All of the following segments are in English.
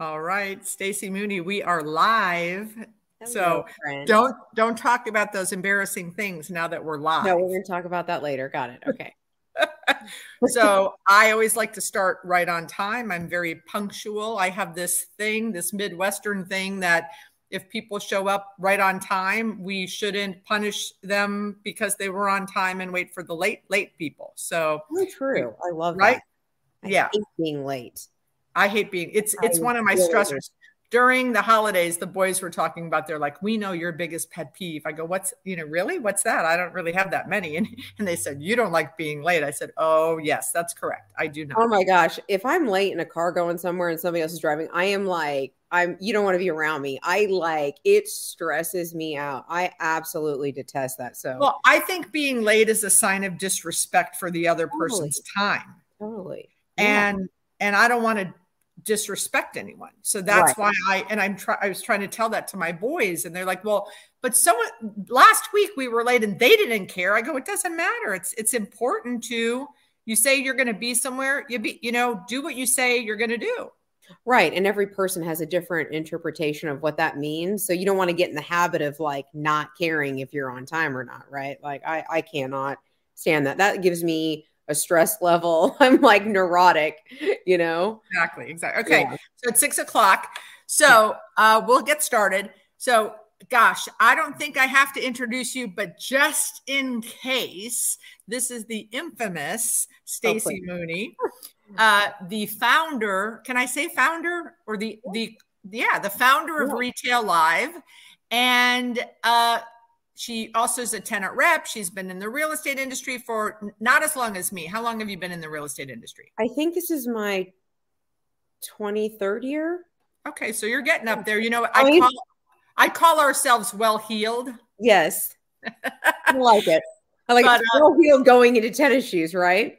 All right, Stacy Mooney, we are live. Hello, so friend. don't don't talk about those embarrassing things now that we're live. No, we're going to talk about that later. Got it. Okay. so I always like to start right on time. I'm very punctual. I have this thing, this Midwestern thing that if people show up right on time, we shouldn't punish them because they were on time and wait for the late late people. So oh, true. I love right. That. I yeah, being late. I hate being. It's it's I one of my stressors. During the holidays, the boys were talking about. They're like, "We know your biggest pet peeve." I go, "What's you know really? What's that? I don't really have that many." And and they said, "You don't like being late." I said, "Oh yes, that's correct. I do not." Oh my gosh, if I'm late in a car going somewhere and somebody else is driving, I am like, I'm. You don't want to be around me. I like it stresses me out. I absolutely detest that. So well, I think being late is a sign of disrespect for the other totally. person's time. Totally. And and I don't want to disrespect anyone. So that's right. why I and I'm try I was trying to tell that to my boys and they're like, "Well, but someone last week we were late and they didn't care." I go, "It doesn't matter. It's it's important to you say you're going to be somewhere, you be you know, do what you say you're going to do." Right. And every person has a different interpretation of what that means. So you don't want to get in the habit of like not caring if you're on time or not, right? Like I I cannot stand that. That gives me a stress level. I'm like neurotic, you know? Exactly. Exactly. Okay. Yeah. So it's six o'clock. So uh, we'll get started. So, gosh, I don't think I have to introduce you, but just in case, this is the infamous Stacey Mooney, uh, the founder. Can I say founder or the the yeah the founder of Retail Live, and uh, she also is a tenant rep. She's been in the real estate industry for not as long as me. How long have you been in the real estate industry? I think this is my 23rd year. Okay, so you're getting up there. You know, I call I call ourselves well heeled. Yes. I like it. I like but, uh, well heeled going into tennis shoes, right?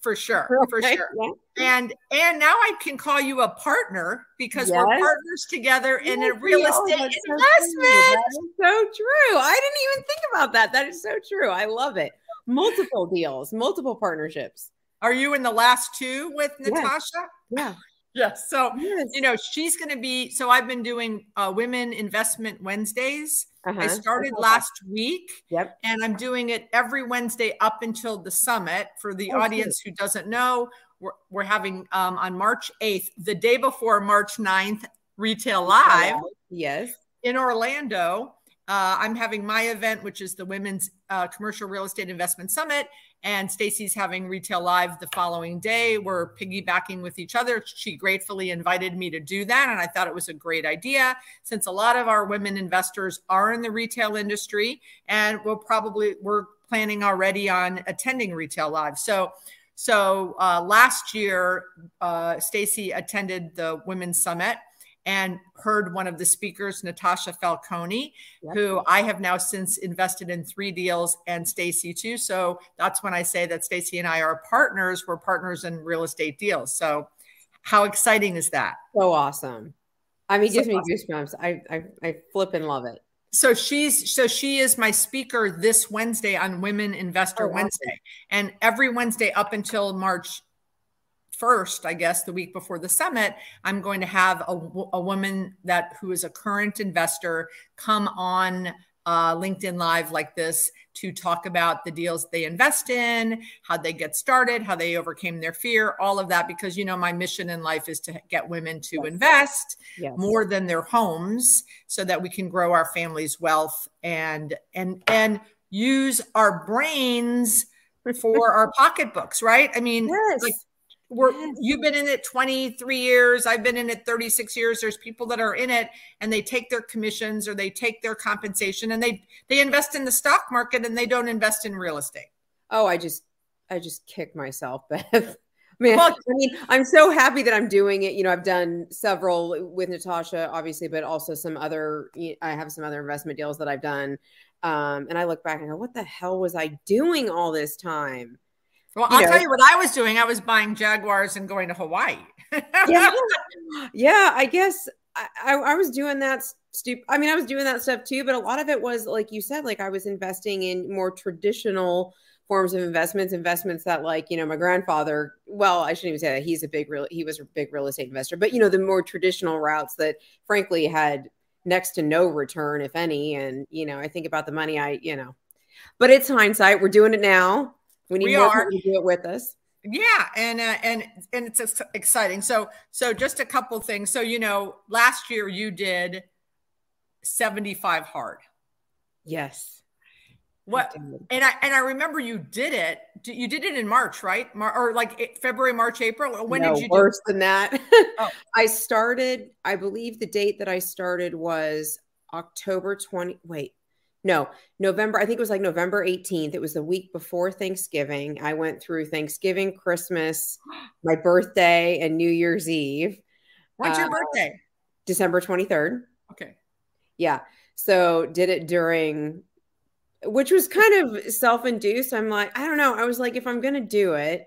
For sure for sure. yeah. and and now i can call you a partner because yes. we're partners together in a real estate investment. so, so true. I didn't even think about that. That is so true. I love it. Multiple deals multiple partnerships. Are you in the last two with natasha? Yeah. Yes so yes. you know she's going to be so i've been doing uh, women investment wednesdays uh-huh. I started last week. Yep. And I'm doing it every Wednesday up until the summit. For the oh, audience who doesn't know, we're, we're having um, on March 8th, the day before March 9th, Retail Live. Yes. In Orlando. Uh, I'm having my event, which is the Women's uh, Commercial Real Estate Investment Summit, and Stacy's having Retail Live the following day. We're piggybacking with each other. She gratefully invited me to do that, and I thought it was a great idea since a lot of our women investors are in the retail industry, and we'll probably we're planning already on attending Retail Live. So. So uh, last year, uh, Stacey attended the Women's Summit and heard one of the speakers, Natasha Falcone, yep. who I have now since invested in three deals and Stacy too. So that's when I say that Stacy and I are partners. We're partners in real estate deals. So how exciting is that? So awesome. I mean, it gives me goosebumps. I, I, I flip and love it. So she's so she is my speaker this Wednesday on Women Investor oh, Wednesday, and every Wednesday up until March first, I guess, the week before the summit, I'm going to have a, a woman that who is a current investor come on uh, LinkedIn Live like this to talk about the deals they invest in, how they get started, how they overcame their fear, all of that. Because, you know, my mission in life is to get women to invest yes. more than their homes so that we can grow our family's wealth and, and, and use our brains for our pocketbooks, right? I mean, yes. like we're yes. you've been in it 23 years i've been in it 36 years there's people that are in it and they take their commissions or they take their compensation and they they invest in the stock market and they don't invest in real estate oh i just i just kick myself beth Man, well, I mean, I'm so happy that I'm doing it. You know, I've done several with Natasha, obviously, but also some other. I have some other investment deals that I've done, um, and I look back and go, "What the hell was I doing all this time?" Well, I'll know. tell you what I was doing. I was buying Jaguars and going to Hawaii. yeah. yeah, I guess I, I, I was doing that stupid. I mean, I was doing that stuff too, but a lot of it was like you said, like I was investing in more traditional forms of investments, investments that like, you know, my grandfather, well, I shouldn't even say that he's a big real he was a big real estate investor, but you know, the more traditional routes that frankly had next to no return, if any. And, you know, I think about the money I, you know, but it's hindsight. We're doing it now. We need we more are. to do it with us. Yeah, and uh, and and it's exciting. So so just a couple things. So you know, last year you did 75 hard. Yes. What and I and I remember you did it. You did it in March, right? Mar- or like February, March, April. When no, did you? Do it? Worse than that. oh. I started. I believe the date that I started was October twenty. Wait, no, November. I think it was like November eighteenth. It was the week before Thanksgiving. I went through Thanksgiving, Christmas, my birthday, and New Year's Eve. When's uh, your birthday? December twenty third. Okay. Yeah. So did it during which was kind of self-induced. I'm like, I don't know. I was like, if I'm gonna do it,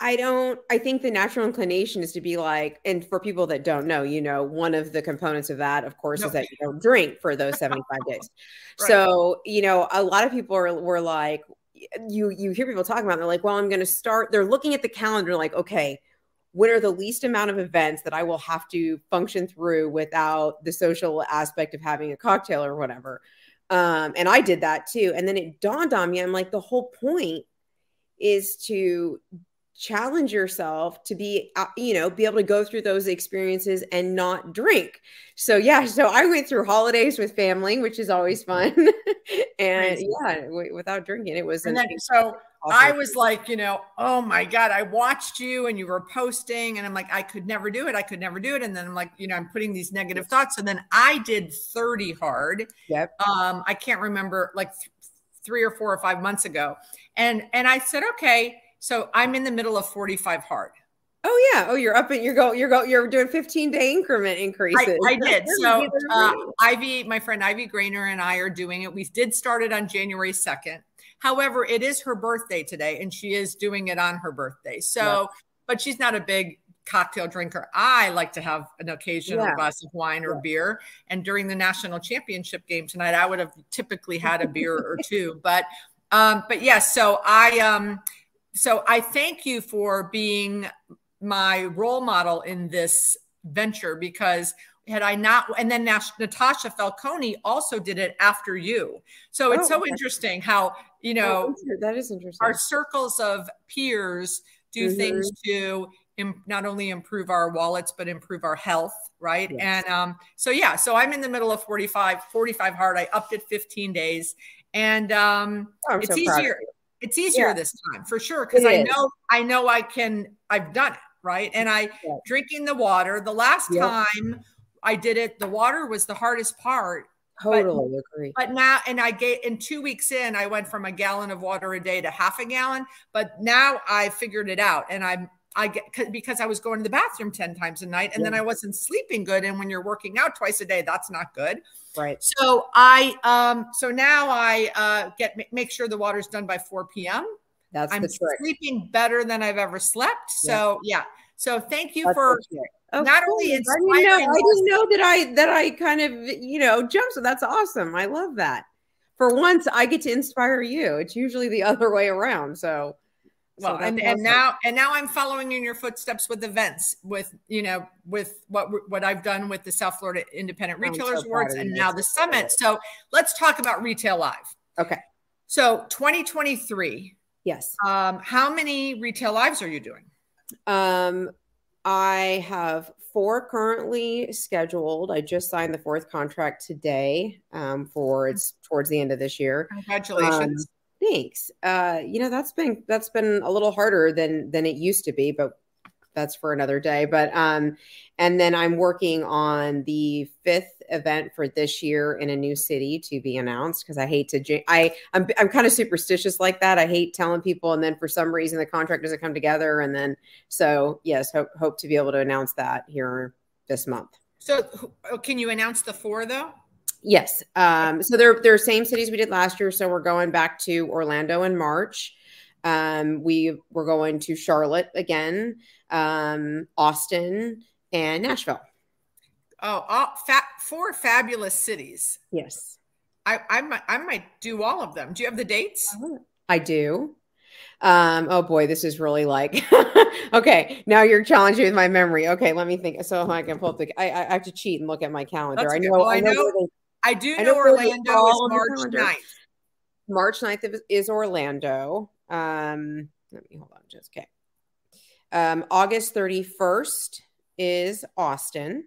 I don't I think the natural inclination is to be like, and for people that don't know, you know, one of the components of that, of course, no. is that you don't drink for those 75 days. Right. So, you know, a lot of people are, were like, you you hear people talking about, it, they're like, well, I'm gonna start, they're looking at the calendar, like, okay, what are the least amount of events that I will have to function through without the social aspect of having a cocktail or whatever. Um, and I did that too. And then it dawned on me, I'm like, the whole point is to challenge yourself to be uh, you know be able to go through those experiences and not drink. So yeah so i went through holidays with family which is always fun. And yeah w- without drinking it was and then, so awesome. i was like you know oh my god i watched you and you were posting and i'm like i could never do it i could never do it and then i'm like you know i'm putting these negative thoughts and then i did 30 hard yep. um i can't remember like th- three or four or five months ago and and i said okay so I'm in the middle of 45 hard. Oh yeah. Oh, you're up and you're go. You're go. You're doing 15 day increment increases. I, I did. So uh, Ivy, my friend Ivy Grainer, and I are doing it. We did start it on January 2nd. However, it is her birthday today, and she is doing it on her birthday. So, yeah. but she's not a big cocktail drinker. I like to have an occasional yeah. glass of wine or yeah. beer. And during the national championship game tonight, I would have typically had a beer or two. But, um, but yes. So I um so I thank you for being my role model in this venture because had I not, and then Natasha Falcone also did it after you. So it's oh, so okay. interesting how, you know, oh, that is interesting. Our circles of peers do mm-hmm. things to Im- not only improve our wallets, but improve our health. Right. Yes. And um, so, yeah, so I'm in the middle of 45, 45 hard. I upped it 15 days and um, oh, it's so easier. It's easier yeah. this time for sure because I know I know I can. I've done it right, and I yeah. drinking the water. The last yep. time I did it, the water was the hardest part. Totally but, agree. But now, and I get in two weeks in, I went from a gallon of water a day to half a gallon. But now I figured it out, and I'm I get because I was going to the bathroom 10 times a night and yeah. then I wasn't sleeping good. And when you're working out twice a day, that's not good. Right. So I, um, so now I uh, get, make sure the water's done by 4 p.m. That's I'm sleeping better than I've ever slept. So yeah. yeah. So thank you that's for not only inspiring. I didn't, know, I didn't know that I, that I kind of, you know, jump. So that's awesome. I love that. For once I get to inspire you. It's usually the other way around. So well so and, and now and now i'm following in your footsteps with events with you know with what what i've done with the south florida independent retailers so awards and now the summit. so let's talk about retail live. Okay. So 2023 yes. um how many retail lives are you doing? Um i have four currently scheduled. I just signed the fourth contract today um for it's towards the end of this year. Congratulations. Um, Thanks. Uh, you know, that's been that's been a little harder than than it used to be, but that's for another day. But um, and then I'm working on the fifth event for this year in a new city to be announced because I hate to I I'm I'm kind of superstitious like that. I hate telling people and then for some reason the contract doesn't come together and then so yes, hope hope to be able to announce that here this month. So can you announce the four though? Yes. Um, so they're they're same cities we did last year. So we're going back to Orlando in March. Um, we we're going to Charlotte again, um, Austin, and Nashville. Oh, all, fa- four fabulous cities. Yes. I, I might I might do all of them. Do you have the dates? I do. Um, oh boy, this is really like okay. Now you're challenging with my memory. Okay, let me think. So I can pull up the. I, I have to cheat and look at my calendar. That's I know. Well, I know. I, know I do know, know Orlando is March 9th. March 9th is Orlando. Um, let me hold on. Just okay. Um, August 31st is Austin.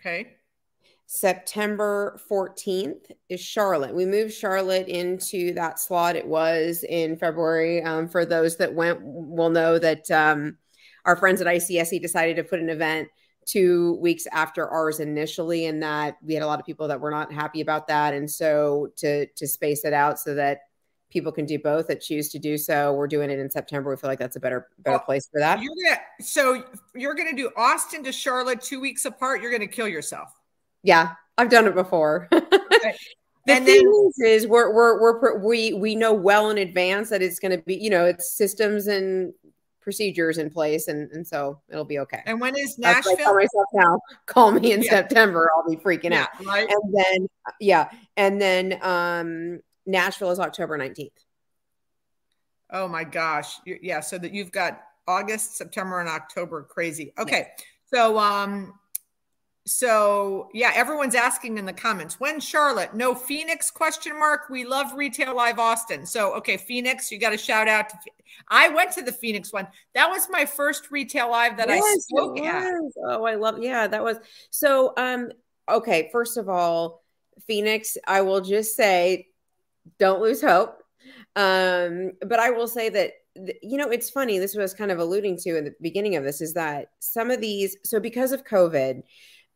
Okay. September 14th is Charlotte. We moved Charlotte into that slot it was in February. Um, for those that went, will know that um, our friends at ICSC decided to put an event two weeks after ours initially, and that we had a lot of people that were not happy about that. And so to to space it out so that people can do both that choose to do so. We're doing it in September. We feel like that's a better better well, place for that. You're gonna, so you're going to do Austin to Charlotte two weeks apart. You're going to kill yourself. Yeah, I've done it before. Okay. the and thing then, is, is we're, we're, we're, we, we know well in advance that it's going to be, you know, it's systems and procedures in place. And, and so it'll be okay. And when is Nashville? tell myself now, call me in yeah. September. I'll be freaking yeah, out. Right. And then, yeah. And then, um, Nashville is October 19th. Oh my gosh. Yeah. So that you've got August, September, and October. Crazy. Okay. Yeah. So, um, so yeah, everyone's asking in the comments when Charlotte, no Phoenix question mark. We love retail live Austin. So okay, Phoenix, you got a shout out to. I went to the Phoenix one. That was my first retail live that yes, I spoke at. Oh, I love. Yeah, that was so. Um. Okay, first of all, Phoenix. I will just say, don't lose hope. Um. But I will say that you know it's funny. This was kind of alluding to in the beginning of this is that some of these. So because of COVID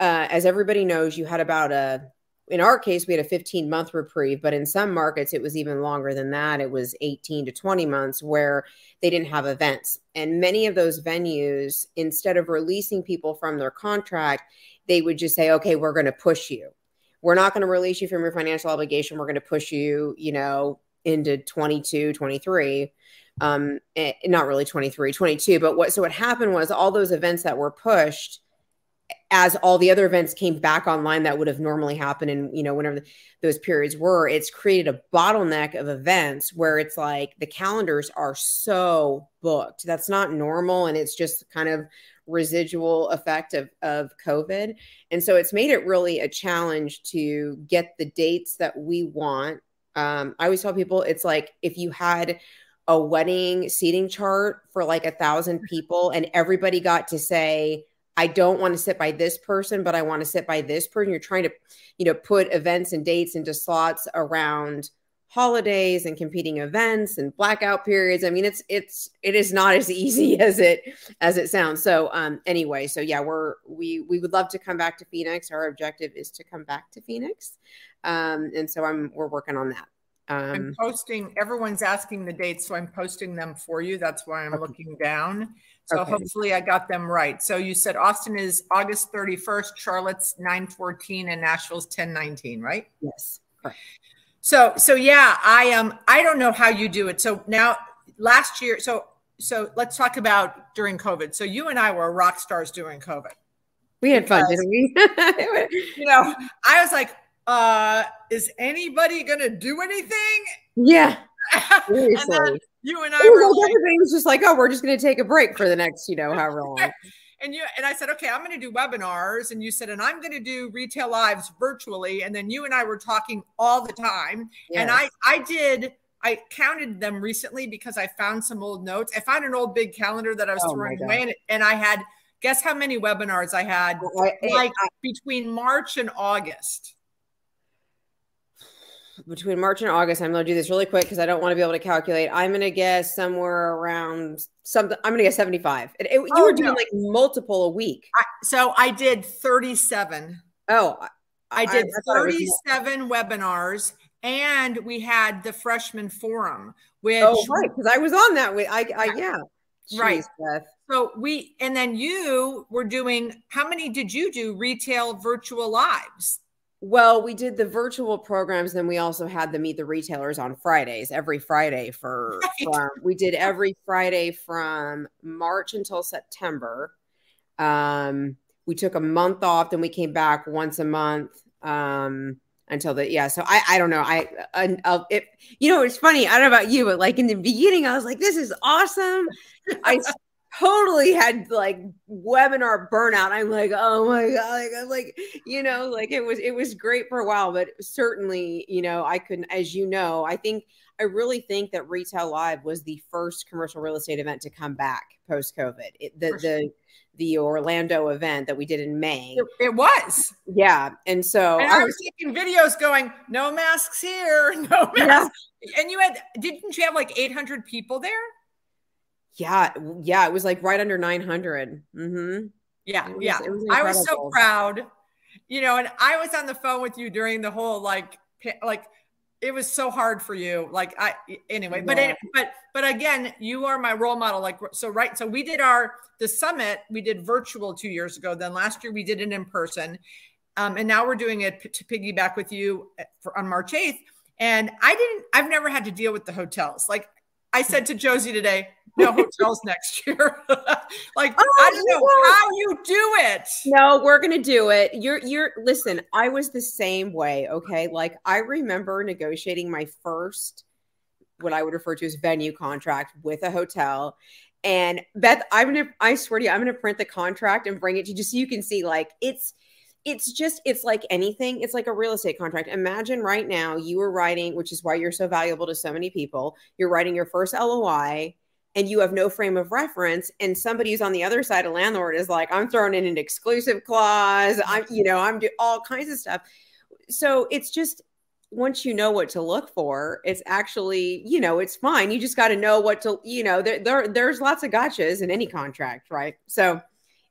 uh, as everybody knows, you had about a, in our case, we had a 15 month reprieve, but in some markets, it was even longer than that. It was 18 to 20 months where they didn't have events. And many of those venues, instead of releasing people from their contract, they would just say, okay, we're going to push you. We're not going to release you from your financial obligation. We're going to push you, you know, into 22, 23 um eh, not really 23 22 but what so what happened was all those events that were pushed as all the other events came back online that would have normally happened and you know whenever the, those periods were it's created a bottleneck of events where it's like the calendars are so booked. That's not normal and it's just kind of residual effect of, of covid. And so it's made it really a challenge to get the dates that we want. Um, i always tell people it's like if you had a wedding seating chart for like a thousand people and everybody got to say I don't want to sit by this person, but I want to sit by this person. You're trying to, you know, put events and dates into slots around holidays and competing events and blackout periods. I mean, it's it's it is not as easy as it as it sounds. So um anyway, so yeah, we're we we would love to come back to Phoenix. Our objective is to come back to Phoenix. Um and so I'm we're working on that. Um, I'm posting, everyone's asking the dates, so I'm posting them for you. That's why I'm okay. looking down. So okay. hopefully I got them right. So you said Austin is August 31st, Charlotte's 914, and Nashville's 1019, right? Yes. So so yeah, I um I don't know how you do it. So now last year, so so let's talk about during COVID. So you and I were rock stars during COVID. We had fun, didn't we? you know, I was like, uh, is anybody gonna do anything? Yeah. Seriously you and I were like, everybody was just like, oh, we're just going to take a break for the next, you know, however long. and you and I said, okay, I'm going to do webinars, and you said, and I'm going to do retail lives virtually, and then you and I were talking all the time, yes. and I I did. I counted them recently because I found some old notes. I found an old big calendar that I was oh throwing away, and, and, I had guess how many webinars I had like I, between March and August between March and August, I'm going to do this really quick because I don't want to be able to calculate. I'm going to guess somewhere around something. I'm going to guess 75. It, it, you oh, were doing no. like multiple a week. I, so I did 37. Oh, I, I did I, 37 webinars and we had the freshman forum, oh, which. Oh, right. Because I was on that. With, I, I, yeah. Jeez, right. Beth. So we, and then you were doing, how many did you do retail virtual lives? Well, we did the virtual programs, then we also had the meet the retailers on Fridays, every Friday for right. from, we did every Friday from March until September. Um, we took a month off, then we came back once a month um, until the yeah. So I I don't know. I, I I'll, it you know it's funny. I don't know about you, but like in the beginning, I was like, this is awesome. I totally had like webinar burnout. I'm like, oh my god, like I'm like, you know, like it was it was great for a while, but certainly, you know, I couldn't, as you know, I think I really think that Retail Live was the first commercial real estate event to come back post COVID. The sure. the the Orlando event that we did in May. It, was. Yeah. And so and I, I, was taking videos going, no masks here, no masks. Yeah. And you had, didn't you have like 800 people there? Yeah. Yeah. It was like right under 900. Mm-hmm. Yeah. Was, yeah. Was I was so proud, you know, and I was on the phone with you during the whole like, like, it was so hard for you like i anyway but but but again you are my role model like so right so we did our the summit we did virtual two years ago then last year we did it in person um, and now we're doing it to piggyback with you eh, for, on march 8th and i didn't i've never had to deal with the hotels like I said to Josie today, no hotels next year. like oh, I don't know how you do it. No, we're gonna do it. You're you're listen, I was the same way. Okay. Like I remember negotiating my first what I would refer to as venue contract with a hotel. And Beth, I'm gonna I swear to you, I'm gonna print the contract and bring it to you just so you can see like it's it's just it's like anything it's like a real estate contract. Imagine right now you are writing which is why you're so valuable to so many people you're writing your first loi and you have no frame of reference and somebody who's on the other side a landlord is like i'm throwing in an exclusive clause i'm you know i'm doing all kinds of stuff. So it's just once you know what to look for it's actually you know it's fine. You just got to know what to you know there, there there's lots of gotchas in any contract right? So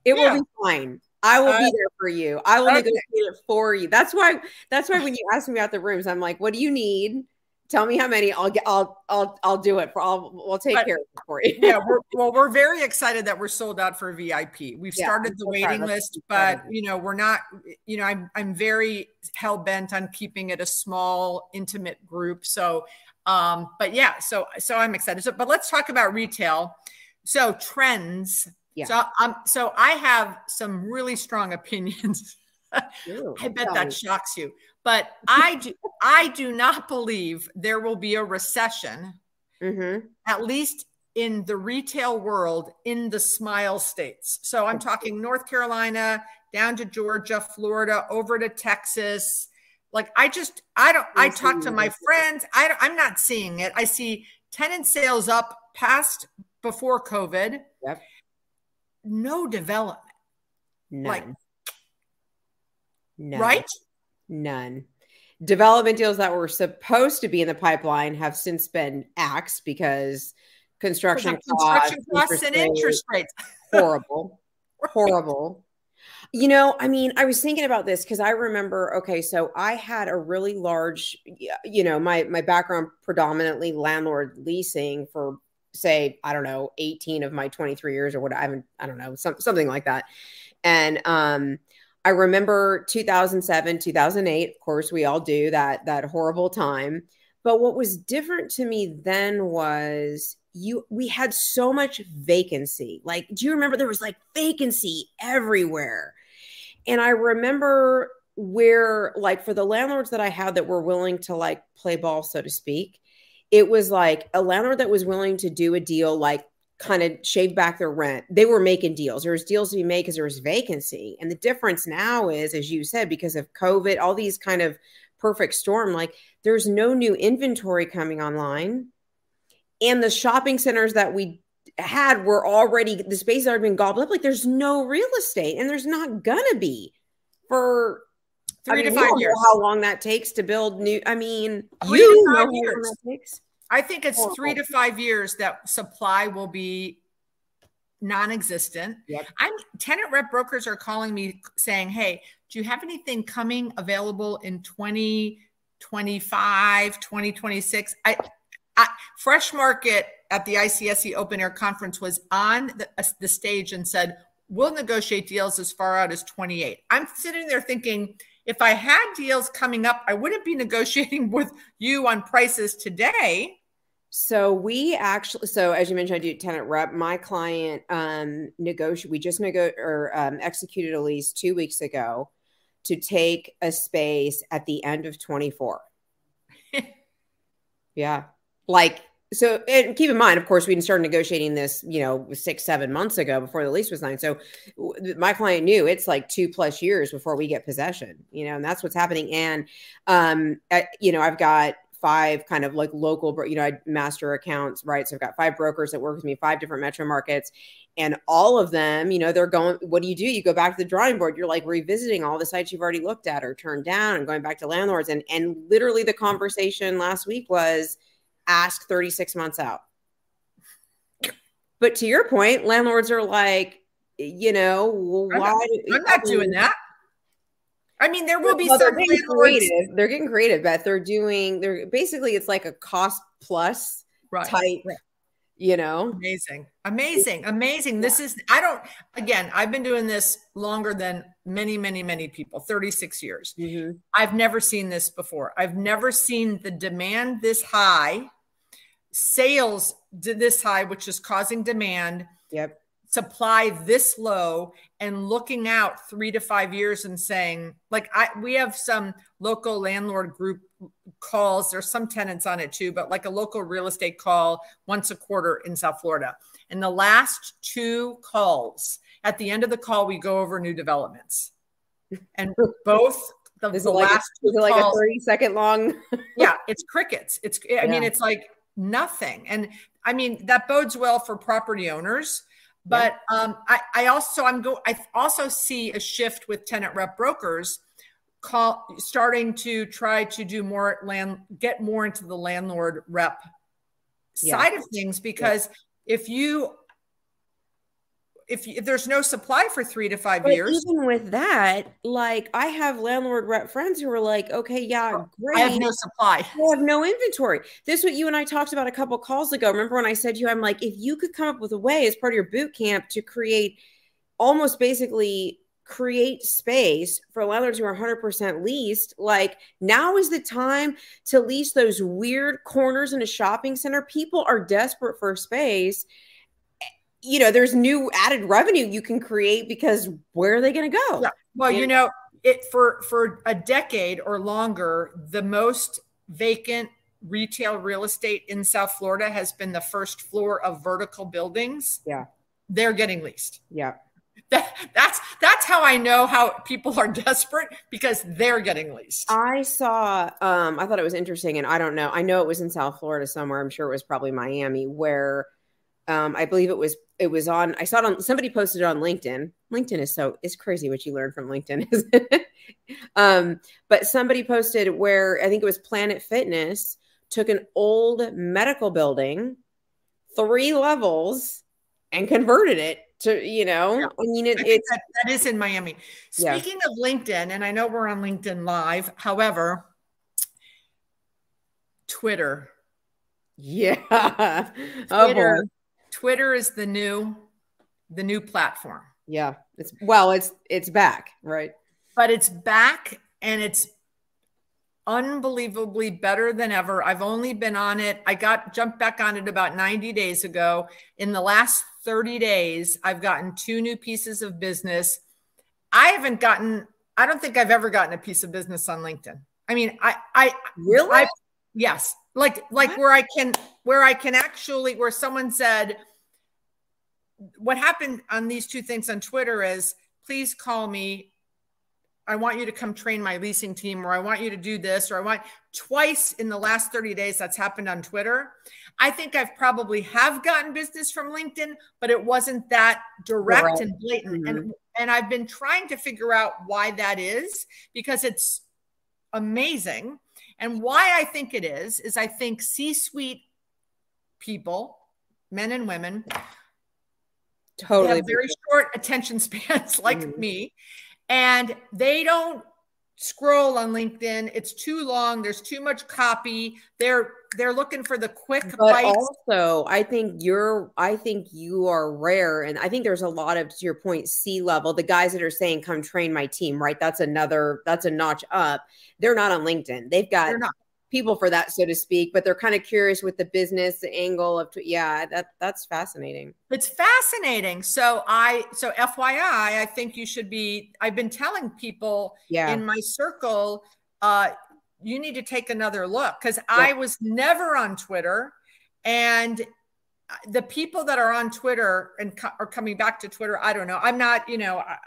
it yeah. will be fine I will uh, be there for you. I will okay. negotiate it for you. That's why. That's why when you ask me about the rooms, I'm like, "What do you need? Tell me how many. I'll get. I'll. I'll. I'll do it for. I'll. We'll take but, care of it for you." yeah. We're, well, we're very excited that we're sold out for VIP. We've yeah, started the waiting list, but you know, we're not. You know, I'm. I'm very hell bent on keeping it a small, intimate group. So, um, but yeah. So, so I'm excited. So, but let's talk about retail. So trends yeah. So um, so I have some really strong opinions. I bet that shocks you. But I do I do not believe there will be a recession, mm-hmm. at least in the retail world in the smile states. So I'm talking North Carolina down to Georgia, Florida, over to Texas. Like I just I don't I talk to my friends. I I'm not seeing it. I see tenant sales up past before COVID. Yep no development. None. Like, None. Right? None. Development deals that were supposed to be in the pipeline have since been axed because construction costs, construction costs and interest rates. horrible. horrible. You know, I mean, I was thinking about this because I remember, okay, so I had a really large, you know, my my background predominantly landlord leasing for say i don't know 18 of my 23 years or what i haven't i don't know some, something like that. And um i remember 2007 2008 of course we all do that that horrible time. But what was different to me then was you we had so much vacancy. Like do you remember there was like vacancy everywhere? And i remember where like for the landlords that i had that were willing to like play ball so to speak it was like a landlord that was willing to do a deal like kind of shave back their rent. They were making deals. There was deals to be made because there was vacancy. And the difference now is, as you said, because of COVID, all these kind of perfect storm, like there's no new inventory coming online. And the shopping centers that we had were already the spaces are been gobbled up. Like there's no real estate, and there's not gonna be for three I mean, to five years. how long that takes to build new? I mean, three you know years. that takes. I think it's three to five years that supply will be non-existent. Yep. I'm tenant rep brokers are calling me saying, "Hey, do you have anything coming available in 2025, 2026?" I, I Fresh Market at the ICSC Open Air Conference was on the, uh, the stage and said, "We'll negotiate deals as far out as 28." I'm sitting there thinking if I had deals coming up, I wouldn't be negotiating with you on prices today. So we actually, so as you mentioned, I do tenant rep. My client um negotiate. We just nego or um, executed a lease two weeks ago to take a space at the end of 24. yeah. Like, so and keep in mind, of course, we didn't start negotiating this, you know, six, seven months ago before the lease was signed. So my client knew it's like two plus years before we get possession, you know, and that's what's happening. And, um, you know, I've got five kind of like local, you know, I master accounts, right? So I've got five brokers that work with me, five different metro markets, and all of them, you know, they're going. What do you do? You go back to the drawing board. You're like revisiting all the sites you've already looked at or turned down, and going back to landlords. And and literally, the conversation last week was ask 36 months out. But to your point, landlords are like, you know, why? I'm not, I'm not doing that. I mean, there will be well, some they're getting creative. They're getting creative, but they're doing. They're basically it's like a cost plus right. type. Right. You know, amazing, amazing, amazing. This is. I don't. Again, I've been doing this longer than many, many, many people. Thirty six years. Mm-hmm. I've never seen this before. I've never seen the demand this high, sales did this high, which is causing demand. Yep. supply this low and looking out three to five years and saying like i we have some local landlord group calls. There's some tenants on it too but like a local real estate call once a quarter in south florida. And the last two calls at the end of the call we go over new developments. And both the, the like last a, two like calls, a 30 second long? Yeah it's crickets. It's i yeah. mean it's like nothing and i mean that bodes well for property owners but yeah. um, I, I also I'm go I also see a shift with tenant rep brokers call starting to try to do more land get more into the landlord rep yeah. side of things because yeah. if you if, if there's no supply for three to five but years. Even with that, like I have landlord rep friends who are like, okay, yeah, great. I have no supply. I have no inventory. This what you and I talked about a couple calls ago. Remember when I said to you, I'm like, if you could come up with a way as part of your boot camp to create almost basically create space for landlords who are 100% leased like now is the time to lease those weird corners in a shopping center people are desperate for space you know, there's new added revenue you can create because where are they going to go? Yeah. Well, you know, it for for a decade or longer, the most vacant retail real estate in South Florida has been the first floor of vertical buildings. Yeah. They're getting leased. Yeah. That, that's that's how I know how people are desperate because they're getting leased. I saw um I thought it was interesting and I don't know. I know it was in South Florida somewhere. I'm sure it was probably Miami where um, I believe it was it was on. I saw it on somebody posted it on LinkedIn. LinkedIn is so it's crazy what you learn from LinkedIn, isn't it? um, but somebody posted where I think it was Planet Fitness took an old medical building, three levels, and converted it to you know. Yeah. I mean, it, it's that, that is in Miami. Speaking yeah. of LinkedIn, and I know we're on LinkedIn Live. However, Twitter. Yeah. Oh, Twitter, oh Twitter is the new the new platform. Yeah. It's well, it's it's back, right? But it's back and it's unbelievably better than ever. I've only been on it. I got jumped back on it about 90 days ago. In the last 30 days, I've gotten two new pieces of business. I haven't gotten I don't think I've ever gotten a piece of business on LinkedIn. I mean, I I really I, yes, like like what? where I can where I can actually where someone said what happened on these two things on Twitter is please call me I want you to come train my leasing team, or I want you to do this, or I want twice in the last 30 days that's happened on Twitter. I think I've probably have gotten business from LinkedIn, but it wasn't that direct right. and blatant. Mm-hmm. And, and I've been trying to figure out why that is because it's amazing. And why I think it is, is I think C suite people, men and women, totally have very short attention spans like mm-hmm. me. And they don't scroll on LinkedIn. It's too long. There's too much copy. They're they're looking for the quick but bites. Also, I think you're I think you are rare. And I think there's a lot of to your point, C level, the guys that are saying, come train my team, right? That's another, that's a notch up. They're not on LinkedIn. They've got people for that, so to speak, but they're kind of curious with the business angle of yeah, that that's fascinating. It's fascinating. So I so FYI, I think you should be. I've been telling people yeah. in my circle, uh, you need to take another look because yeah. I was never on Twitter, and the people that are on Twitter and co- are coming back to Twitter, I don't know. I'm not, you know, I,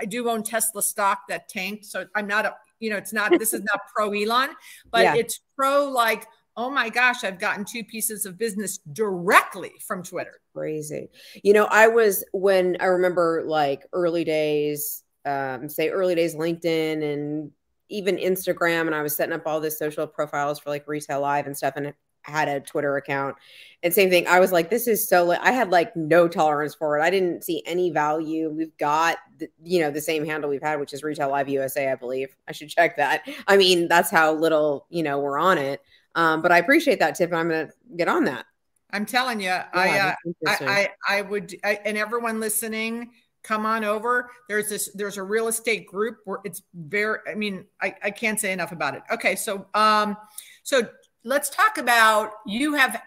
I do own Tesla stock that tanked, so I'm not a you know, it's not, this is not pro Elon, but yeah. it's pro like, oh my gosh, I've gotten two pieces of business directly from Twitter. Crazy. You know, I was when I remember like early days, um, say early days LinkedIn and even Instagram, and I was setting up all this social profiles for like retail live and stuff. And had a Twitter account. And same thing, I was like, this is so, I had like no tolerance for it. I didn't see any value. We've got, the, you know, the same handle we've had, which is Retail Live USA, I believe. I should check that. I mean, that's how little, you know, we're on it. Um, but I appreciate that tip. And I'm going to get on that. I'm telling you, yeah, I, uh, I, I, I, would, I, and everyone listening, come on over. There's this, there's a real estate group where it's very, I mean, I, I can't say enough about it. Okay. So, um, so let's talk about you have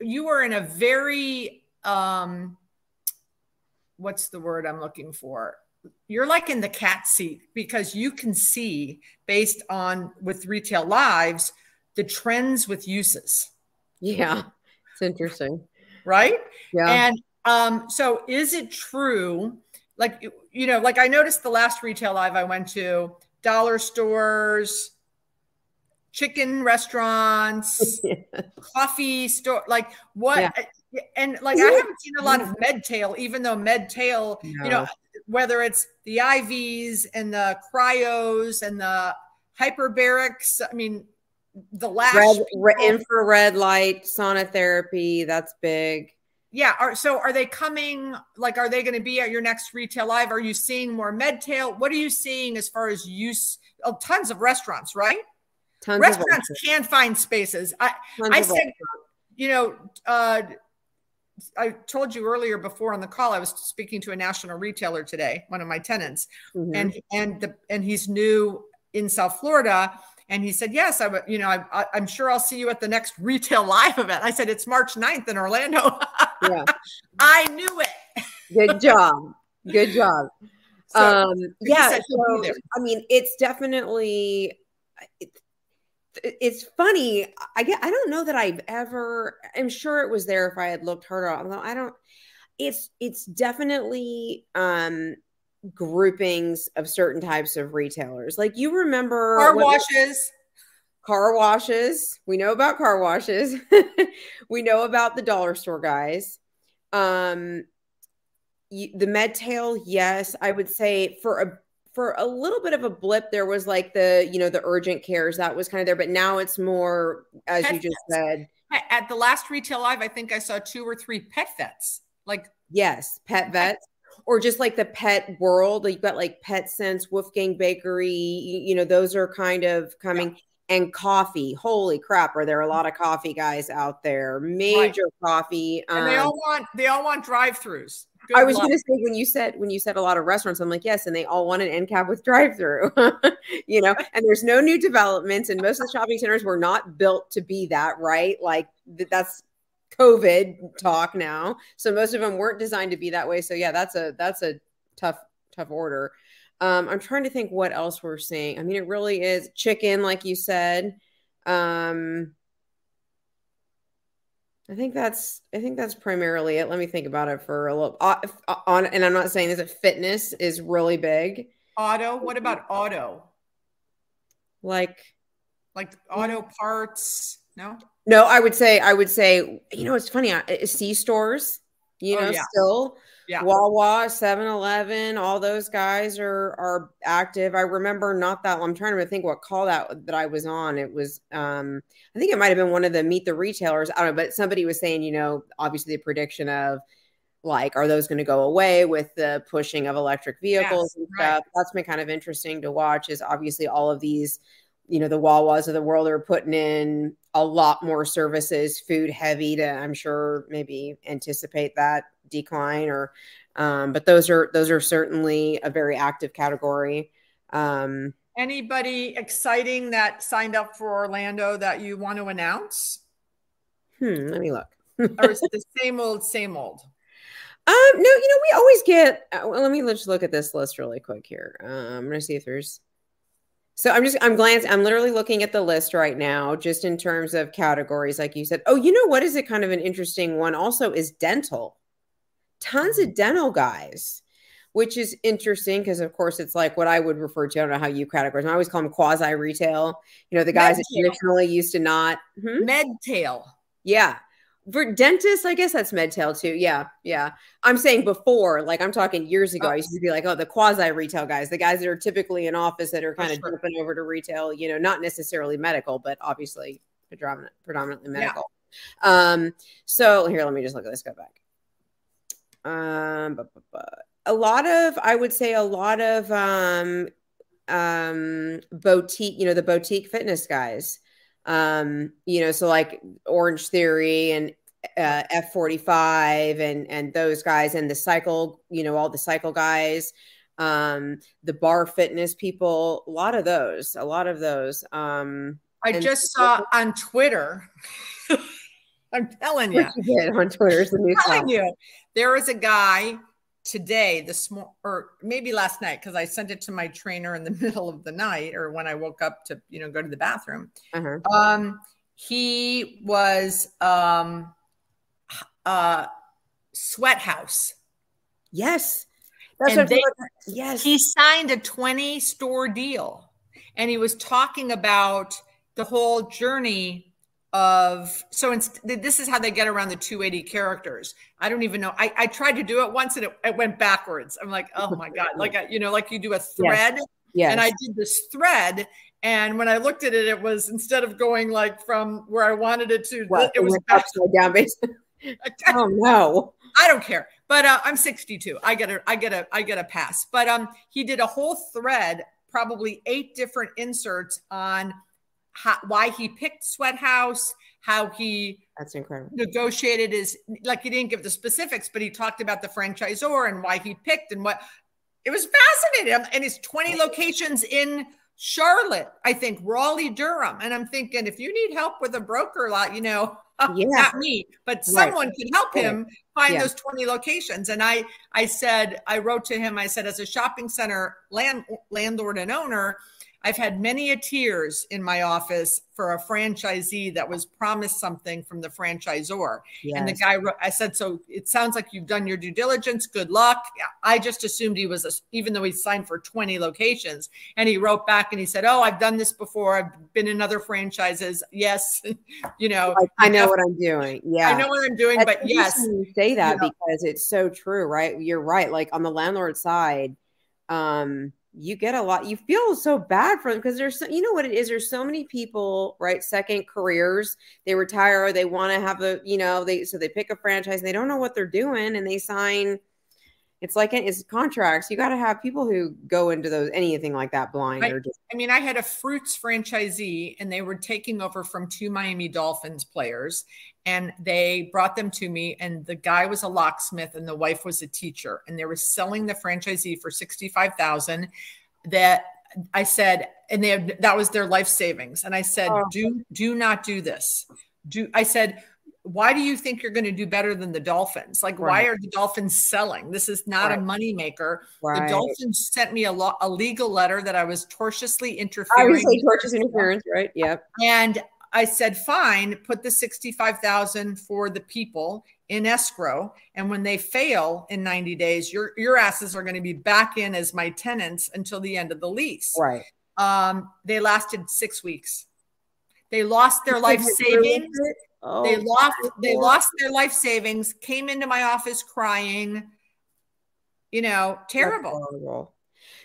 you are in a very um what's the word i'm looking for? You're like in the cat seat because you can see based on with retail lives the trends with uses. Yeah it's interesting. Right? Yeah. And um so is it true like you know like i noticed the last retail live i went to dollar stores chicken restaurants, coffee store, like what? Yeah. And like I haven't seen a lot of MedTail, even though MedTail, no. you know, whether it's the IVs and the cryos and the hyperbarics, I mean, the last red, infrared light sonotherapy, that's big. Yeah. Are, so are they coming? Like, are they going to be at your next retail live? Are you seeing more MedTail? What are you seeing as far as use? Oh, tons of restaurants, right? Tons restaurants can find spaces. I, I said, you know, uh, I told you earlier before on the call, I was speaking to a national retailer today, one of my tenants, mm-hmm. and and the and he's new in South Florida, and he said, yes, I you know, I'm sure I'll see you at the next retail live event. I said, it's March 9th in Orlando. yeah. I knew it. Good job. Good job. So, um, yeah. So, I mean, it's definitely, it, it's funny. I get. I don't know that I've ever. I'm sure it was there if I had looked harder. Although I don't. It's it's definitely um groupings of certain types of retailers. Like you remember car washes. Car washes. We know about car washes. we know about the dollar store guys. Um, the MedTail, yes, I would say for a for a little bit of a blip there was like the you know the urgent cares that was kind of there but now it's more as pet you just vets. said at the last retail live i think i saw two or three pet vets like yes pet vets or just like the pet world you've got like pet sense Woof Gang Bakery you, you know those are kind of coming yeah. And coffee holy crap are there a lot of coffee guys out there major right. coffee and um, they all want they all want drive-throughs Good I was going to say when you said when you said a lot of restaurants, I'm like, yes, and they all want an end cap with drive through, you know. And there's no new developments, and most of the shopping centers were not built to be that, right? Like th- that's COVID talk now. So most of them weren't designed to be that way. So yeah, that's a that's a tough tough order. Um, I'm trying to think what else we're seeing. I mean, it really is chicken, like you said. Um, I think that's I think that's primarily it. Let me think about it for a little uh, uh, on and I'm not saying this that fitness is really big. Auto, what about auto? Like like auto parts? No? No, I would say I would say you know it's funny, C stores, you oh, know, yeah. still yeah. Wawa, 7-Eleven, all those guys are are active. I remember not that I'm trying to think what call that that I was on. It was um I think it might have been one of the meet the retailers. I don't know, but somebody was saying, you know, obviously the prediction of like are those going to go away with the pushing of electric vehicles yes, and stuff. Right. That's been kind of interesting to watch is obviously all of these you know the Wawas of the world are putting in a lot more services, food heavy to I'm sure maybe anticipate that decline or um, but those are those are certainly a very active category. Um, Anybody exciting that signed up for Orlando that you want to announce? Hmm, let me look. or is it the same old, same old? Um, no, you know, we always get. Uh, well, let me just look at this list really quick here. Uh, I'm gonna see if there's. So I'm just I'm glancing. I'm literally looking at the list right now, just in terms of categories, like you said. Oh, you know what is it? Kind of an interesting one. Also, is dental. Tons of dental guys, which is interesting because, of course, it's like what I would refer to. I don't know how you categorize. I always call them quasi retail. You know, the guys Med-tail. that traditionally used to not hmm? med tail. Yeah, for dentists, I guess that's MedTail too. Yeah, yeah. I'm saying before, like I'm talking years ago, oh. I used to be like, oh, the quasi retail guys, the guys that are typically in office that are kind of sure. jumping over to retail, you know, not necessarily medical, but obviously predominant, predominantly medical. Yeah. Um, so here, let me just look at this, go back. Um, but, but, but, a lot of, I would say a lot of um um boutique, you know, the boutique fitness guys um you know so like orange theory and uh, f45 and and those guys and the cycle you know all the cycle guys um the bar fitness people a lot of those a lot of those um i just saw on twitter i'm telling you, you on twitter I'm telling you there is a guy today this morning or maybe last night because i sent it to my trainer in the middle of the night or when i woke up to you know go to the bathroom. Uh-huh. um he was um uh sweat house. Yes. That's and they, yes. he signed a 20 store deal and he was talking about the whole journey of so this is how they get around the 280 characters. I don't even know i, I tried to do it once and it, it went backwards. I'm like oh my god like a, you know like you do a thread yes. Yes. and i did this thread and when i looked at it it was instead of going like from where i wanted it to well, it, was upside down basically oh no. I don't care but uh, i'm 62 i get a i get a i get a pass. But um he did a whole thread probably eight different inserts on how, why he picked Sweat House, how he that's incredible negotiated his like he didn't give the specifics, but he talked about the franchisor and why he picked and what it was fascinating. And his 20 locations in Charlotte, I think Raleigh, Durham. And I'm thinking if you need help with a broker lot, you know, yeah. not me, but someone right. can help him find yeah. those 20 locations. And I I said, I wrote to him, I said, as a shopping center land, landlord and owner, I've had many a tears in my office for a franchisee that was promised something from the franchisor. Yes. And the guy, I said, so it sounds like you've done your due diligence. Good luck. I just assumed he was, a, even though he signed for 20 locations. And he wrote back and he said, oh, I've done this before. I've been in other franchises. Yes. you know, I, I know what I'm doing. Yeah. I know what I'm doing, That's but yes. You say that you know, because it's so true, right? You're right. Like on the landlord side, um, you get a lot you feel so bad for them because there's so, you know what it is there's so many people right second careers they retire they want to have a you know they so they pick a franchise and they don't know what they're doing and they sign it's like it's contracts. You got to have people who go into those anything like that blind. I, or just- I mean, I had a fruits franchisee, and they were taking over from two Miami Dolphins players, and they brought them to me. And the guy was a locksmith, and the wife was a teacher, and they were selling the franchisee for sixty five thousand. That I said, and they had, that was their life savings. And I said, oh. do do not do this. Do I said why do you think you're going to do better than the Dolphins? Like, right. why are the Dolphins selling? This is not right. a moneymaker. Right. The Dolphins sent me a, lo- a legal letter that I was tortiously interfering. Obviously, tortious interference, right? Yep. And I said, fine, put the 65,000 for the people in escrow. And when they fail in 90 days, your, your asses are going to be back in as my tenants until the end of the lease. Right. Um, they lasted six weeks. They lost their life savings. Oh, they lost they lost their life savings, came into my office crying. You know, terrible.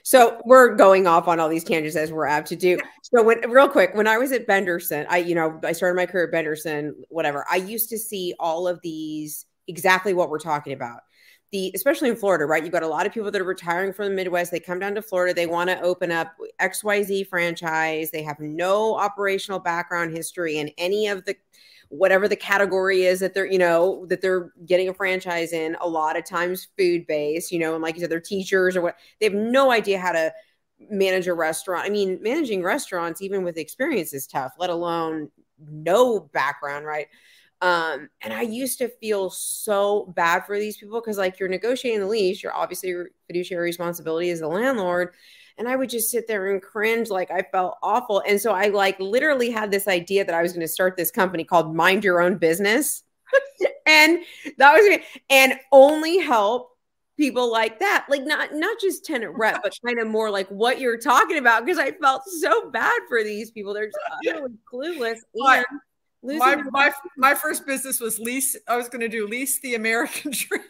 So we're going off on all these tangents as we're apt to do. So when real quick, when I was at Benderson, I you know, I started my career at Benderson, whatever. I used to see all of these exactly what we're talking about. The especially in Florida, right? You've got a lot of people that are retiring from the Midwest. They come down to Florida. They want to open up XYZ franchise. They have no operational background history in any of the whatever the category is that they're, you know, that they're getting a franchise in, a lot of times food based, you know, and like you said, they're teachers or what, they have no idea how to manage a restaurant. I mean, managing restaurants, even with experience, is tough, let alone no background, right? Um, and I used to feel so bad for these people because, like, you're negotiating the lease, you're obviously your fiduciary responsibility as the landlord. And I would just sit there and cringe, like I felt awful. And so I like literally had this idea that I was going to start this company called Mind Your Own Business. and that was and only help people like that. Like not not just tenant rep but kind of more like what you're talking about because i felt so bad for these people. They're just utterly clueless my, my, my, my first business was lease i was going to do lease the american dream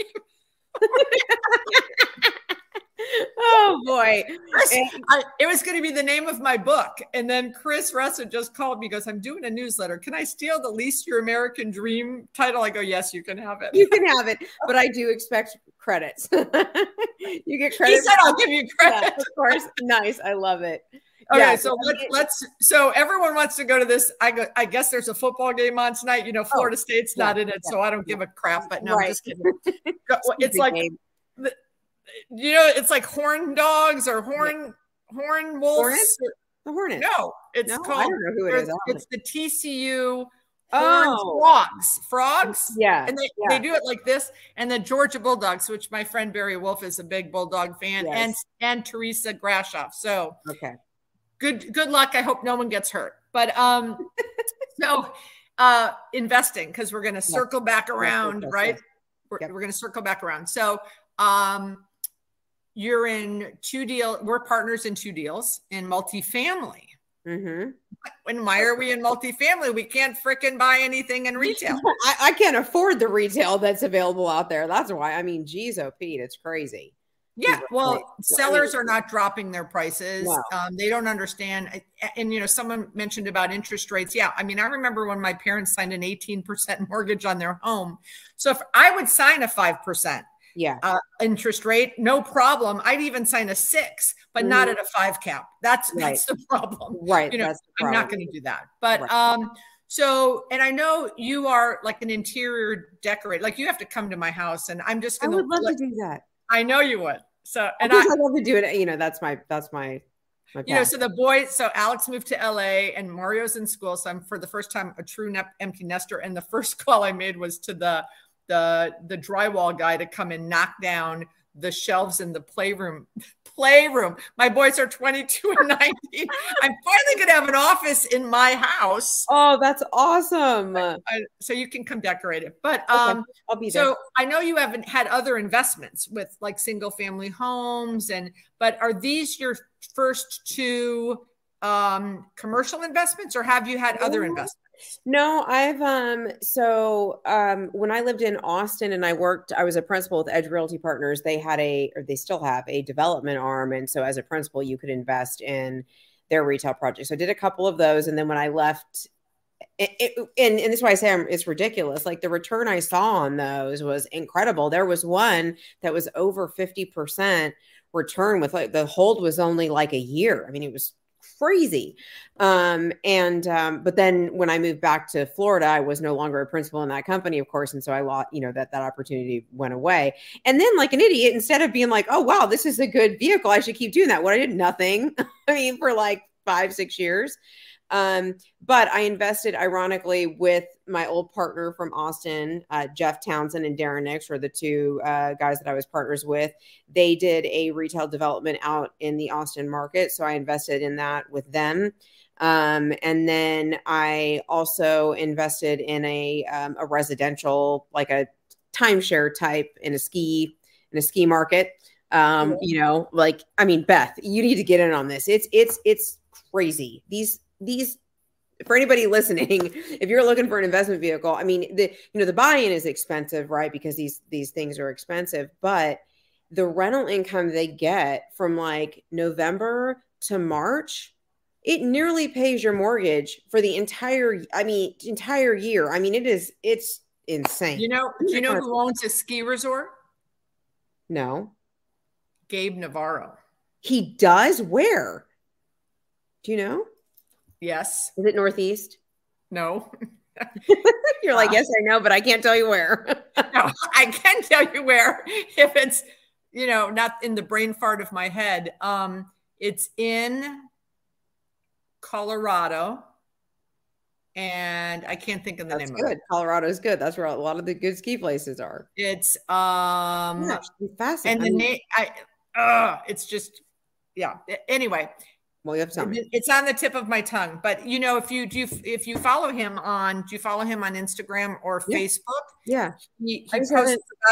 oh boy. Chris, I, it was going to be the name of my book. And then Chris Russell just called me, goes, I'm doing a newsletter. Can I steal the least your American dream title? I go, yes, you can have it. You can have it, but I do expect credits. you get credit. He said I'll give you credit. Yeah, of course. Nice. I love it. Okay, yeah, so let's let's so everyone wants to go to this. I go, I guess there's a football game on tonight. You know, oh, Florida oh, State's yeah, not in it, so I don't give a crap. But no, right. I'm just kidding. it's like the, you know, it's like horn dogs or horn horn wolves. Hornets? The hornet. No, it's no, called. I don't know who it is. It's the TCU. Oh, frogs, frogs. Yeah, and they, yeah. they do it like this. And the Georgia Bulldogs, which my friend Barry Wolf is a big bulldog fan, yes. and and Teresa Grashoff. So okay, good good luck. I hope no one gets hurt. But um, so uh, investing because we're going to circle back around, yes, right? We're, yep. we're going to circle back around. So um, you're in two deal. We're partners in two deals in multifamily. Mm-hmm. When why are we in multifamily? We can't freaking buy anything in retail. I, I, can't afford the retail that's available out there. That's why. I mean, geez, oh Pete, it's crazy. Yeah, well, sellers are not dropping their prices. Um, they don't understand. And you know, someone mentioned about interest rates. Yeah, I mean, I remember when my parents signed an 18% mortgage on their home. So if I would sign a five percent yeah uh, interest rate no problem i'd even sign a six but mm not at a five cap that's right. that's the problem right you know i'm not going to do that but right. um so and i know you are like an interior decorator like you have to come to my house and i'm just gonna i would love to do that i know you would so and I, I love to do it you know that's my that's my you know, so the boys, so Alex moved to LA and Mario's in school. So I'm for the first time a true ne- empty nester. And the first call I made was to the the the drywall guy to come and knock down the shelves in the playroom playroom. My boys are 22 and 19 i'm finally going to have an office in my house. Oh that's awesome. I, I, so you can come decorate it. But um i'll be there. so i know you haven't had other investments with like single family homes and but are these your first two um commercial investments or have you had other investments no, I've um so um when I lived in Austin and I worked, I was a principal with Edge Realty Partners. They had a or they still have a development arm. And so as a principal, you could invest in their retail projects. So I did a couple of those. And then when I left it, it, and, and this is why I say I'm, it's ridiculous. Like the return I saw on those was incredible. There was one that was over 50% return with like the hold was only like a year. I mean, it was crazy. Um, and um, but then when I moved back to Florida, I was no longer a principal in that company, of course, and so I lost, you know, that that opportunity went away. And then, like an idiot, instead of being like, "Oh wow, this is a good vehicle, I should keep doing that," what I did nothing. I mean, for like five, six years. Um, but I invested ironically with my old partner from Austin, uh, Jeff Townsend and Darren Nix were the two uh, guys that I was partners with. They did a retail development out in the Austin market. So I invested in that with them. Um, and then I also invested in a, um, a residential, like a timeshare type in a ski, in a ski market. Um, you know, like, I mean, Beth, you need to get in on this. It's, it's, it's crazy. These, these for anybody listening if you're looking for an investment vehicle i mean the you know the buy-in is expensive right? Because these these things are expensive but the rental income they get from like november to march it nearly pays your mortgage for the entire i mean entire year. I mean it is it's insane. You know do you know who owns a ski resort? No. Gabe navarro. He does? Where? Do you know Yes. Is it Northeast? No. You're like, uh, yes, I know, but I can't tell you where. no, I can tell you where if it's, you know, not in the brain fart of my head. Um, It's in Colorado. And I can't think of the That's name good. of it. Colorado's good. That's where a lot of the good ski places are. It's um Yeah, and the name I uh it's just yeah. Anyway, well, you have to tell me. it's on the tip of my tongue. But you know, if you do if you follow him on do you follow him on Instagram or Yeah. Facebook? Yeah. He, he posts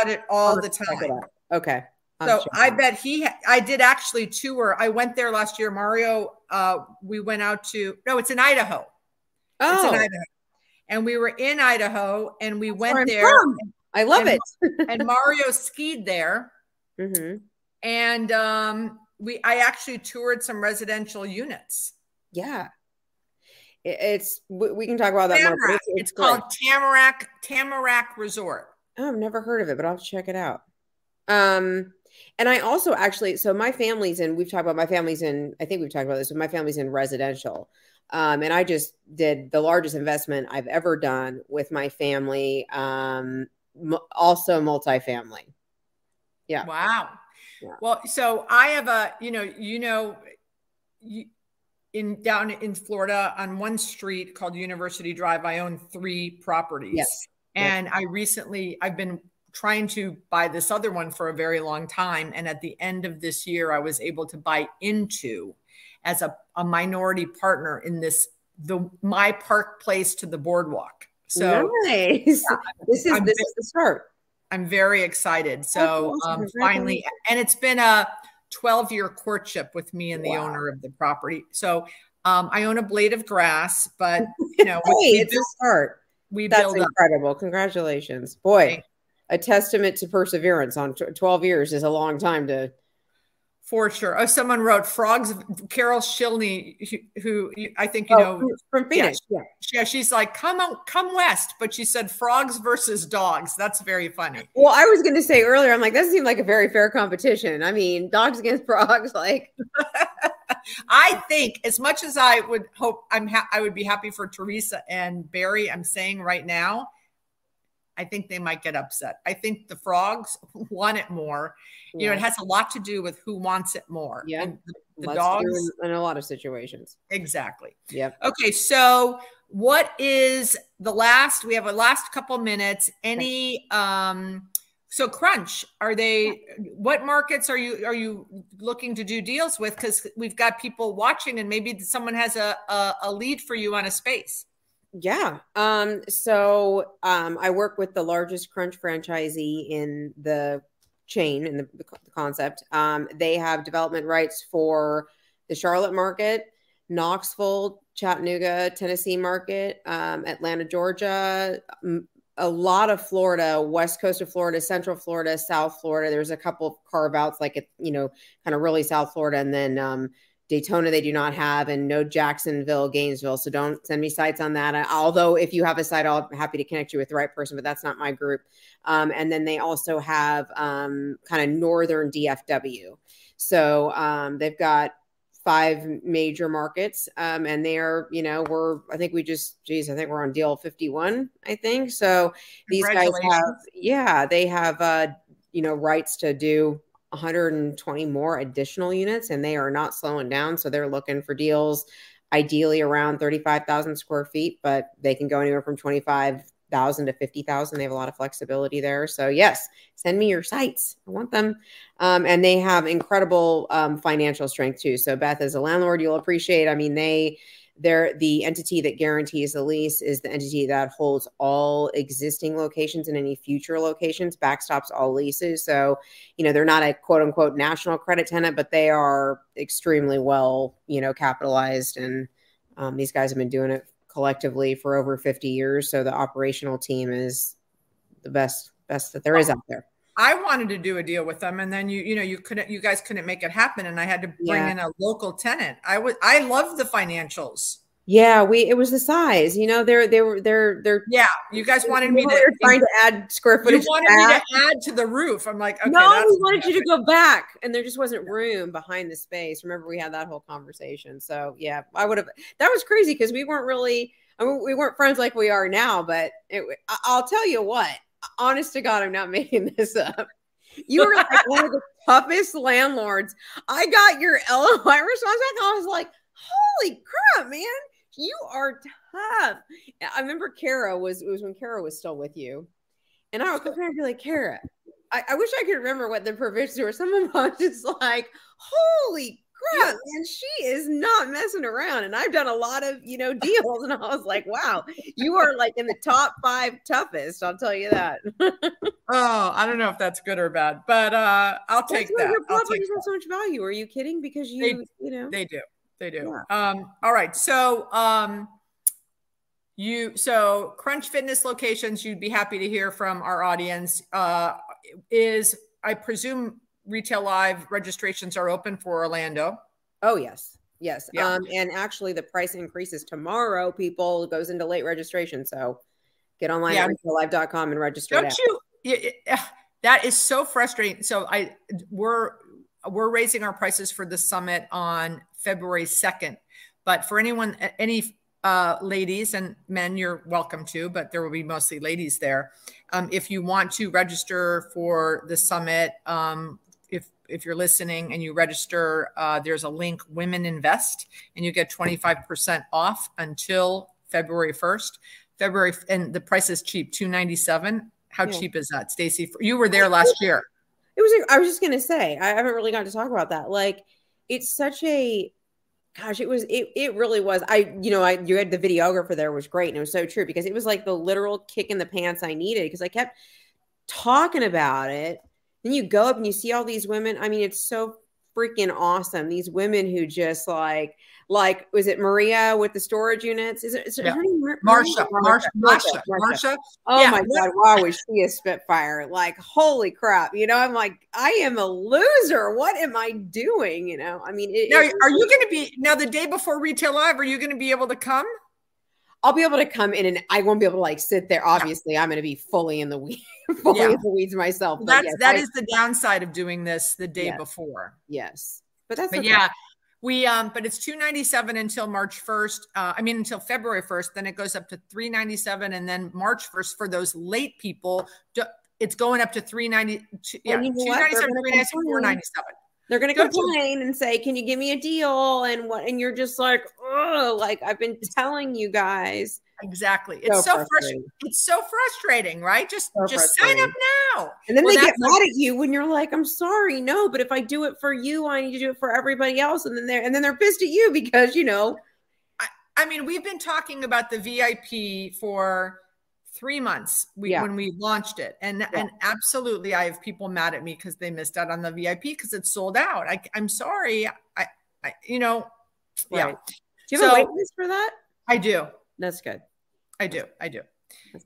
about it all the time. Okay. I'll So it I bet he, I did actually tour. I went there last year. Mario, uh, we went out to, no, it's in Idaho. It's Oh, in Idaho. And we were in Idaho and we where went there from. I love and- it. and Mario skied there. hmm And um, we, I actually toured some residential units. Yeah. It- it's we, can talk about that more. but Tamarack. It's, It's, called Tamarack, Tamarack Resort. Oh, I've never heard of it, but I'll check it out. Um, and I also actually, so my family's in, we've talked about my family's in, I think we've talked about this, but my family's in residential. Um, and I just did the largest investment I've ever done with my family, um, m- also multifamily. Yeah. Wow. Yeah. Well, so I have a, you know, you know, you, in down in Florida on one street called University Drive, I own three properties. Yes. And I recently, I've been trying to buy this other one for a very long time. And at the end of this year, I was able to buy into as a, a minority partner in this, the my park place to the boardwalk. So nice. this is I'm this is the start. I'm very excited. So awesome. um, finally, and it's been a 12 year courtship with me and the Wow. owner of the property. So um, I own a blade of grass, but you know, Hey, we, it's a start. we That's build up. incredible. Congratulations. Boy, a testament to perseverance on tw- 12 years is a long time to For sure. Oh, someone wrote frogs. Carol Shilney, who, who I think you Oh, know, from- Phoenix. Yeah. yeah, she's like, come on, come west, but she said frogs versus dogs. That's very funny. Well, I was going to say earlier, I'm like, that seemed like a very fair competition. I mean, dogs against frogs, like, I think as much as I would hope I'm ha- I would be happy for Teresa and Barry, I'm saying right now, I think they might get upset. I think the frogs want it more. You know, it has a lot to do with who wants it more. Yeah. And the, the dogs in, in a lot of situations. exactly. Yeah. Okay, so what is the last? We have a last couple minutes. Any um so crunch are they what markets are you are you looking to do deals with because we've got people watching and maybe someone has a, a a lead for you on a space Yeah. Um, so um, I work with the largest Crunch franchisee in the chain in the, the concept. Um, they have development rights for the Charlotte market, Knoxville, Chattanooga, Tennessee market, um, Atlanta, Georgia, a lot of Florida, west coast of Florida, central Florida, South Florida. There's a couple carve outs, like it, you know, kind of really South Florida, and then um, Daytona they do not have, and no Jacksonville, Gainesville. So don't send me sites on that. I- Although if you have a site, I'll be happy to connect you with the right person, but that's not my group. Um, and then they also have um, kind of northern DFW. So um, they've got five major markets, um, and they are, you know, we're I think we just, geez, I think we're on deal 51, I think. So these guys have, yeah, they have, uh, you know, rights to do 120 more additional units and they are not slowing down. So they're looking for deals ideally around 35,000 square feet, but they can go anywhere from 25,000 to 50,000. They have a lot of flexibility there. So, yes, send me your sites. I want them. Um, and they have incredible um, financial strength too. So, Beth, as a landlord, you'll appreciate, I mean, they, they're the entity that guarantees the lease is the entity that holds all existing locations and any future locations backstops all leases. So you know they're not a quote unquote national credit tenant but they are extremely well you know capitalized. And um, these guys have been doing it collectively for over 50 years. So the operational team is the best best that there is out there I wanted to do a deal with them, and then you, you know, you couldn't, you guys couldn't make it happen, and I had to bring Yeah. in a local tenant. I was, I love the financials. yeah we it was the size you know they're they were they're they're Yeah, you guys wanted me to. trying to add square footage. you wanted back. me to add to the roof. I'm like, okay, no, we wanted you to go back, and there just wasn't room behind the space. Remember, we had that whole conversation. So yeah, I would have. That was crazy because we weren't really. I mean, we weren't friends like we are now. But it, I'll tell you what. Honest to God, I'm not making this up. You were like one of the toughest landlords. I got your LOI response back. I was like, holy crap, man. You are tough. I remember Kara was it was when Kara was still with you. And I would come and be like, Kara, I, I, wish I could remember what the provisions were. Some of them I was just like, holy crap, man, she is not messing around. And I've done a lot of, you know, deals. And I was like, wow, you are like in the top five toughest. I'll tell you that. oh, I don't know if that's good or bad, but uh I'll take that. Your properties have so much value. Are you kidding? Because you, they, you know, they do. They do. Yeah. Um, all right. So um you so crunch fitness locations you'd be happy to hear from our audience uh is i presume retail live registrations are open for Orlando. Oh yes. Yes. Yeah. Um, and actually the price increases tomorrow, people goes into late registration. So get online yeah. at retaillive.com and register. Don't you that is so frustrating. So I we're we're raising our prices for the summit on February 2nd. But for anyone any uh, ladies and men, you're welcome to, but there will be mostly ladies there. Um, if you want to register for the summit, um, if you're listening and you register, uh, there's a link, Women Invest, and you get 25% off until February 1st. February, and the price is cheap, 297. How yeah. cheap is that, Stacy? You were there last year. It was. I was just gonna say. I haven't really gotten to talk about that. Like, it's such a gosh it was it, it really was i you know i you had the videographer there was great and it was so true because it was like the literal kick in the pants i needed because i kept talking about it then you go up and you see all these women. I mean, it's so freaking awesome. These women who just like, like, was it Maria with the storage units? Is it, is it yeah. Mar- Marsha, Marsha, Marsha, Marsha, Oh yeah. my God. Wow. Was she a Spitfire? Like, holy crap. You know, I'm like, I am a loser. What am I doing? You know, I mean, it, now, are you going to be now the day before retail live? Are you going to be able to come? I'll be able to come in and I won't be able to like sit there. Obviously, yeah. I'm going to be fully in the weeds, fully yeah. in the weeds myself. But that's yes, that I, is the downside of doing this the day yes. before. Yes, but that's but okay. yeah. We um, but it's 297 until March 1st. Uh, I mean until February 1st. Then it goes up to 397, and then March 1st for those late people. It's going up to three ninety. Yeah, two ninety seven, three ninety seven, four ninety seven. They're going to complain and say, "Can you give me a deal?" and what and you're just like, "Oh, like I've been telling you guys." Exactly. It's so, so frustrating. Frust- it's so frustrating, right? Just so just sign up now. And then well, they get mad at you when you're like, "I'm sorry, no, but if I do it for you, I need to do it for everybody else." And then they're and then they're pissed at you because, you know, I, I mean, we've been talking about the VIP for three months we, yeah. when we launched it. And yeah. and absolutely i have people mad at me because they missed out on the vip because it's sold out. I, i'm sorry I, I you know right. yeah do you have so, a wait list for that? I do. That's good. I do i do.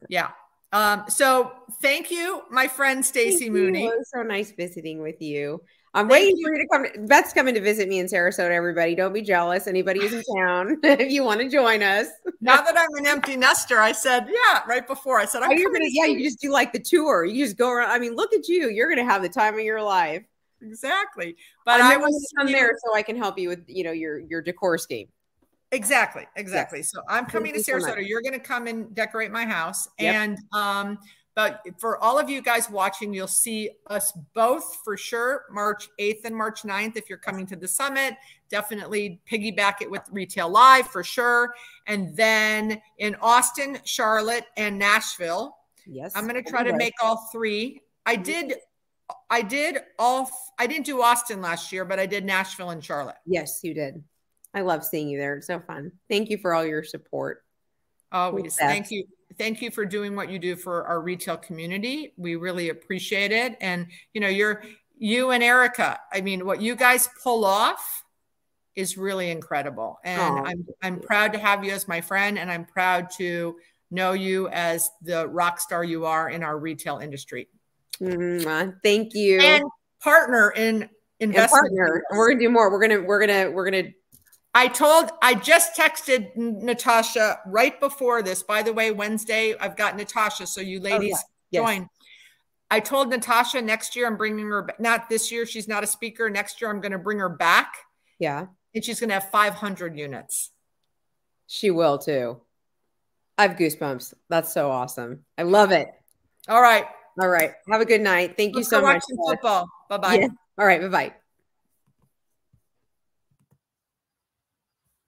Yeah. Um so thank you my friend stacy mooney. It was so nice visiting with you I'm Thank waiting you. for you to come. Beth's coming to visit me in Sarasota. Everybody, don't be jealous. Anybody who's in town, if you want to join us. now that I'm an empty nester, I said, yeah, right before I said, I'm you're gonna, yeah, you just do like the tour. You just go around. I mean, look at you. You're gonna have the time of your life. Exactly. But I was come there so I can help you with you know your your decor scheme. Exactly, exactly. Yes. So I'm coming Thank to Sarasota. So You're going to come and decorate my house, yep. and um, but for all of you guys watching, you'll see us both for sure March 8th and March 9th. If you're coming to the summit, definitely piggyback it with Retail Live for sure. And then in Austin, Charlotte, and Nashville. Yes. I'm going to try to make all three. I did I did all I didn't do Austin last year, but I did Nashville and Charlotte. Yes, you did. I love seeing you there. It's so fun. Thank you for all your support. Always. Thank you thank you for doing what you do for our retail community. We really appreciate it. And you know, you're you and Erica. I mean, what you guys pull off is really incredible. And oh. I'm I'm proud to have you as my friend, and I'm proud to know you as the rock star you are in our retail industry. Mm-hmm. Thank you. And partner in investment. And partner. We're gonna do more. We're gonna we're gonna we're gonna I told, I just texted Natasha right before this. By the way, Wednesday, I've got Natasha. So you oh, ladies oh, yeah. join. Yes. I told Natasha next year I'm bringing her, not this year, she's not a speaker. Next year, I'm going to bring her back. Yeah. And she's going to have 500 units. She will too. I have goosebumps. That's so awesome. I love it. All right. All right. Have a good night. Thank you so much. Football. Bye bye. Yeah. All right. Bye bye.